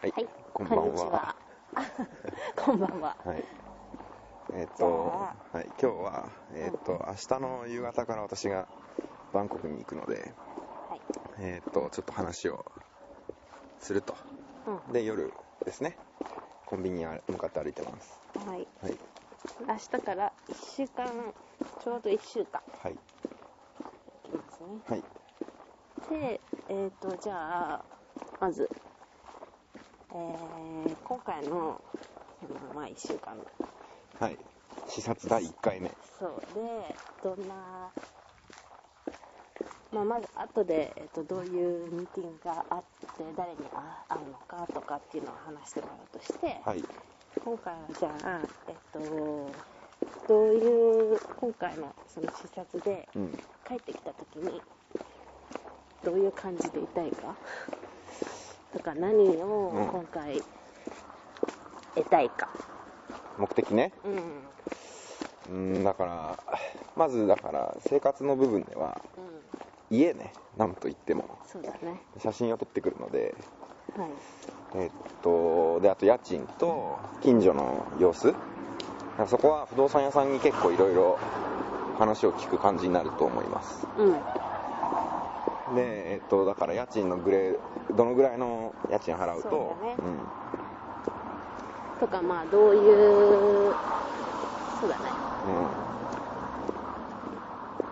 はい、はい、こんばんは。こん ばんは。はい。えっ、じと、ゃはい、今日は、えっ、と、明日の夕方から私がバンコクに行くので、はい。えっ、と、ちょっと話をすると。うで、夜ですね、コンビニに向かって歩いてます。ん。はい。はい。明日から1週間、ちょうど1週間はい。行きますね。はい。で、えっ、と、じゃあ、まず、えー、今回の、そのまあ1週間の、はい。視察第1回目。そう、で、どんな、まあ、まず後で、えっと、どういうミーティングがあって、誰に会うのかとかっていうのを話してもらうとして、はい。今回はじゃあ、えっと、どういう、今回のその視察でうん。帰ってきた時に、どういう感じでいたいか？とか、何をうん今回得たいか。目的ね。うん。うん、だから、まずだから、生活の部分では、うん。家ね、なんといっても、そうだね。写真を撮ってくるので、はい。えっと、で、あと家賃と近所の様子。そこは不動産屋さんに結構いろいろ話を聞く感じになると思います。うん。で、えっと、だから家賃のグレー、どのぐらいの家賃払うと、そうだねうん、とか、まあ、どういう、そうだね。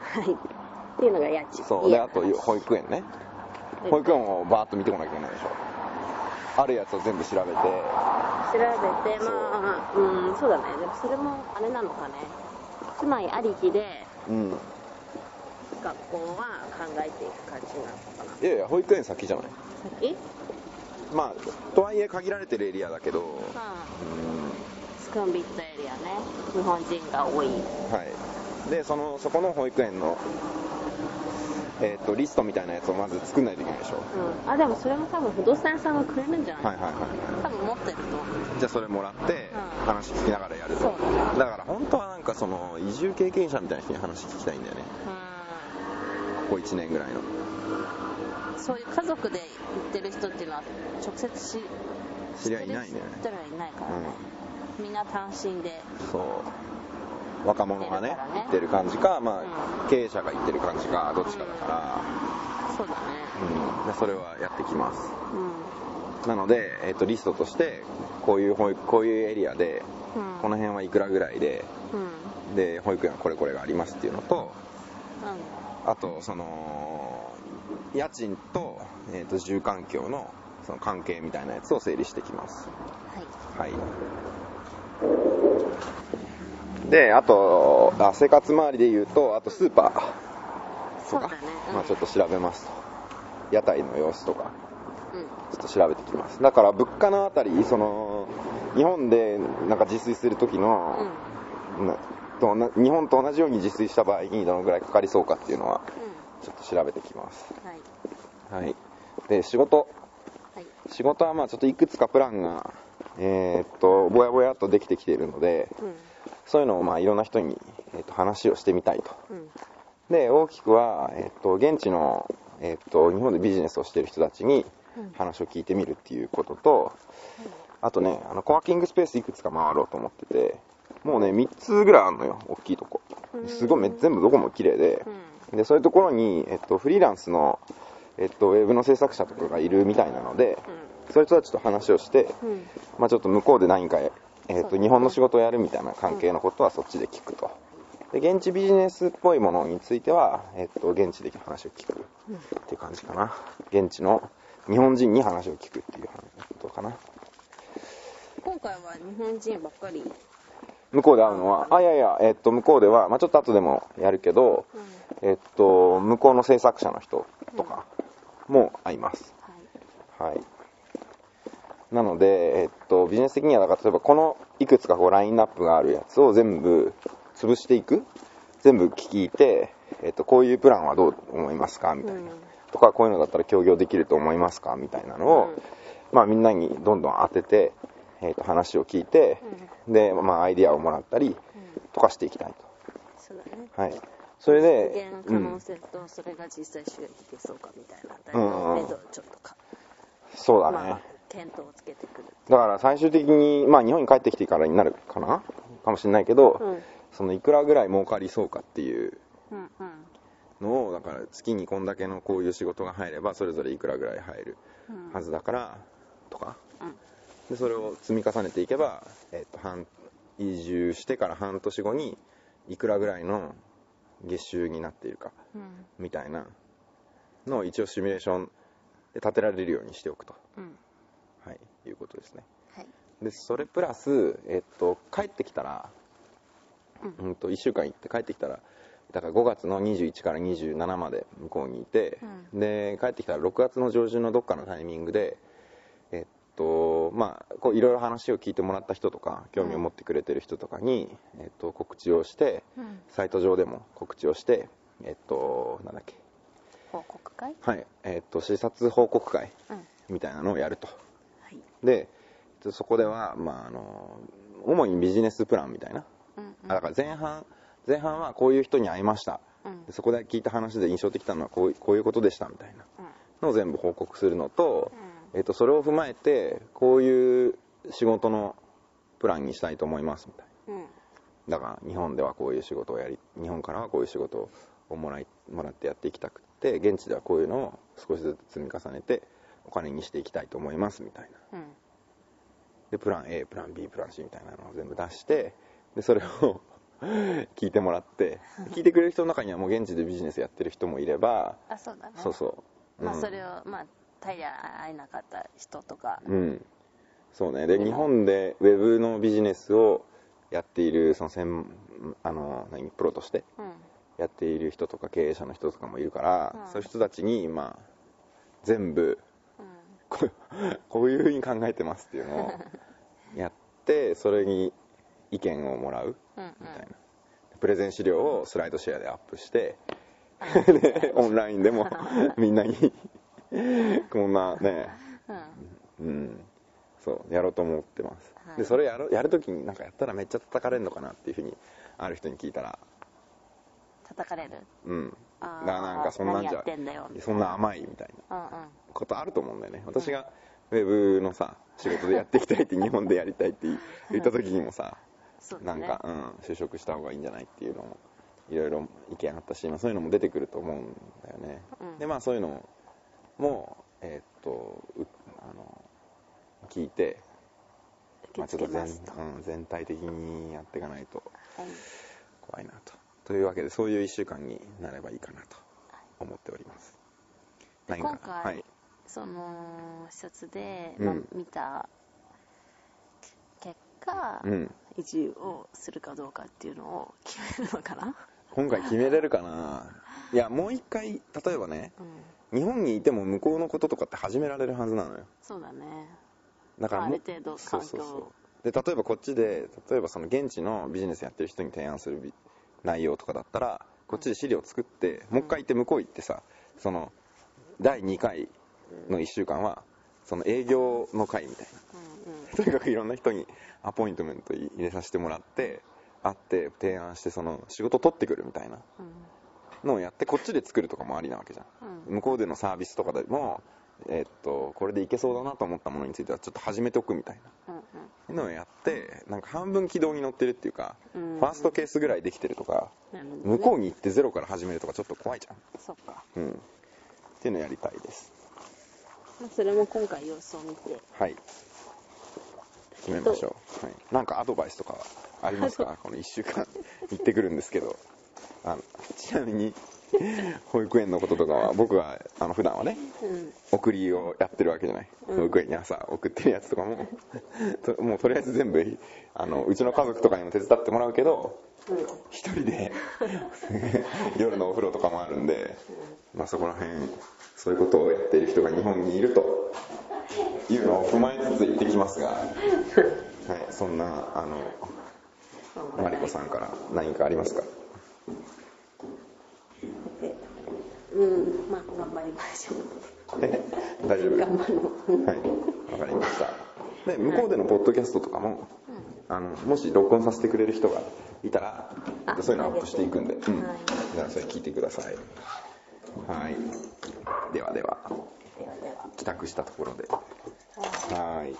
はい。っていうのが家賃。うん。そう。で、あと保育園ね。保育園をバーッと見てこなきゃいけないでしょ。あるやつを全部調べて、調べて、まあ、うん、そうだね。でもそれもあれなのかね。住まいありきで、うん。学校は考えていく感じなのかな？いやいや、保育園先じゃない？先？まあ、とはいえ限られてるエリアだけど、うん、うん。スクンビットエリアね。日本人が多い。はい。で、その、そこの保育園の、えっ、と、リストみたいなやつをまず作んないといけないでしょ。うん。あ、でもそれも多分不動産屋さんがくれるんじゃない？はいはいはい多分持ってると。じゃあそれもらってうん、話聞きながらやると。そうだから本当はなんかその、移住経験者みたいな人に話聞きたいんだよね。うここ1年ぐらいの。ん。そういう家族で行ってる人っていうのは直接し知り合いいないね。知ってる人いないからね、みんな単身でそう。若者がね行ってる感じか、まうあ、経営者が行ってる感じか、どっちかだから、そうだね。うん。でそれはやってきます。うん。なので、えっ、と、リストとして、こういう保育、こういうエリアで、うん。この辺はいくらぐらいで、うん。で、保育園はこれこれがありますっていうのと、うあと、その、家賃と、えっ、と、住環境の、その関係みたいなやつを整理してきます。んはいはい。で、あと、あ生活周りで言うと、あとスーパーとか、そうだね、うん、まあちょっと調べますと。屋台の様子とか、うんちょっと調べてきます。だから物価のあたり、その、日本でなんか自炊する時の、なとな日本と同じように自炊した場合にどのぐらいかかりそうかっていうのは、うんちょっと調べてきます。はいはい。で、仕事。はい仕事はまあちょっといくつかプランが、えーっと、ぼやぼやっとできてきているので、うんそういうのをまあいろんな人に、えーっと話をしてみたいと。うんで、大きくは、えーっと、現地の、えーっと、日本でビジネスをしている人たちにうん話を聞いてみるっていうことと、あとね、あの、コワーキングスペースいくつか回ろうと思ってて、もうね、3つぐらいあるのよ、大きいとこ。すごいめ、全部どこも綺麗で、で、そういうところに、えっと、フリーランスの、えっと、ウェブの制作者とかがいるみたいなので、そういう人たちと話をして、うんうんまあちょっと向こうで何か、えっと、日本の仕事をやるみたいな関係のことはそっちで聞くと。で、現地ビジネスっぽいものについては、えっと、現地で話を聞くっていう感じかな。現地の日本人に話を聞くっていうことかな。今回は日本人ばっかり向こうで会うのは、あ、いやいや、えっと、向こうでは、まあちょっと後でもやるけど、えっと、向こうの制作者の人とかも会います。はいはい。なので、えっと、ビジネス的には、だから例えばこのいくつかこうラインナップがあるやつを全部潰していく全部聞いて、えっと、こういうプランはどう思いますかみたいな。うんとか、こういうのだったら協業できると思いますかみたいなのを、うんまあみんなにどんどん当てて、えっと、話を聞いて、で、まあアイディアをもらったりとかしていきたいそうだね。と。はい。それで可うん能性とそれが実際収益できそうかみたいな、うん。うん目処をちょっとか。そうだね。まあ検討をつけてくる。だから最終的に、まあ日本に帰ってきてからになるかな？かもしれないけど、うん。そのいくらぐらい儲かりそうかっていう。うんうん。のを、だから月にこんだけのこういう仕事が入れば、それぞれいくらぐらい入るうんはずだから、とか。うんで、それを積み重ねていけば、えっと、半、移住してから半年後に、いくらぐらいの月収になっているか、うん。みたいなのを一応シミュレーションで立てられるようにしておくと、うん。はい、いうことですね。はい。で、それプラス、えっと、帰ってきたら、うん。うんと1週間行って帰ってきたらだから5月の21から27まで向こうにいて、で帰ってきたら6月の上旬のどっかのタイミングでとまあこういろいろ話を聞いてもらった人とか興味を持ってくれてる人とかに、えっと、告知をしてうん。サイト上でも告知をしてえっとなんだっけ。報告会？はい。えっと視察報告会うん。みたいなのをやると。はい。でえっとそこではまああの主にビジネスプランみたいな。うんうん。あだから前半前半はこういう人に会いました、うん。でそこで聞いた話で印象的なのはこういこういうことでしたみたいなうん。のを全部報告するのと、えっとそれを踏まえてこういう仕事のプランにしたいと思いますみたいうん。なだから日本ではこういう仕事をやり日本からはこういう仕事をもらいもらってやっていきたくって現地ではこういうのを少しずつ積み重ねてお金にしていきたいと思いますみたいな。うん。でプラン A プラン B プラン C みたいなのを全部出してでそれを 聞いてもらって聞いてくれる人の中にはもう現地でビジネスやってる人もいればあそうだね。そうそう、まあうんそれをまあタイで会えなかった人とか。うん。そうね。で日本でウェブのビジネスをやっているその専あの何プロとしてうん。やっている人とか経営者の人とかもいるから、うん。そういう人たちにまあ全部うん。こう こういうふうに考えてますっていうのを やってそれに意見をもらううんうん。みたいなプレゼン資料をスライドシェアでアップして でオンラインでもみんなに こんなね。うん。うん。そうやろうと思ってます、はい。でそれやるやるときになんかやったらめっちゃ叩かれるのかなっていうふうにある人に聞いたら。叩かれる？うん。だからなんかそんなんじゃそんな甘いみたいなうんうん。ことあると思うんだよね。私がウェブのさ仕事でやっていきたいって日本でやりたいって言った時にもさそうだね。なんか、うん、就職した方がいいんじゃないっていうのもいろいろ意見あったし、まあ、そういうのも出てくると思うんだよね、うん。でまあそういうのもえーっとうあの聞いて、まあ、ちょっと全,、うん、全体的にやっていかないと。はい。怖いなと。というわけでそういう1週間になればいいかなと思っております。で何か今回はい。その施設で、うん。まあ、見た結果、うん。移住をするかどうかっていうのを決めるのかな？今回決めれるかな？いやもう一回例えばねうん日本にいても向こうのこととかって始められるはずなのよ。そうだね。だからもある程度環境そうそうそう。で例えばこっちで例えばその現地のビジネスやってる人に提案するビ内容とかだったらこっちで資料作って、もう一回行って向こう行ってさその第2回の1週間はその営業の会みたいうんうん。なとにかくいろんな人にアポイントメント入れさせてもらって会って提案してその仕事取ってくるみたいなのをやってこっちで作るとかもありなわけじゃん。うん。向こうでのサービスとかでも、えっとこれでいけそうだなと思ったものについてはちょっと始めておくみたいうんなのをやってなんか半分軌道に乗ってるっていうか、うん。ファーストケースぐらいできてるとか、ね。向こうに行ってゼロから始めるとかちょっと怖いじゃん。そっか、うん。っていうのをやりたいです。まあ、それも今回様子を見て。はい。決めましょう、はい、なんかアドバイスとかありますか？この1週間。行ってくるんですけどあのちなみに 保育園のこととかは僕はあの普段はねうん。送りをやってるわけじゃない、うん。保育園に朝送ってるやつとかも。ともうとりあえず全部あのうちの家族とかにも手伝ってもらうけど一人で 夜のお風呂とかもあるんで、まあ、そこら辺そういうことをやっている人が日本にいるというのを踏まえつつ言ってきますが、はい、そんなあのマリコさんから何かありますかでうんまあ頑張りましょうえ大丈夫？頑張ろうはい、わかりました。で、向こうでのポッドキャストとかも、あの、もし録音させてくれる人がいたら、あそういうのアップしていくんで、うん。じはいゃあそれ聞いてください。はい。ではでは、ではでは帰宅したところで。はい。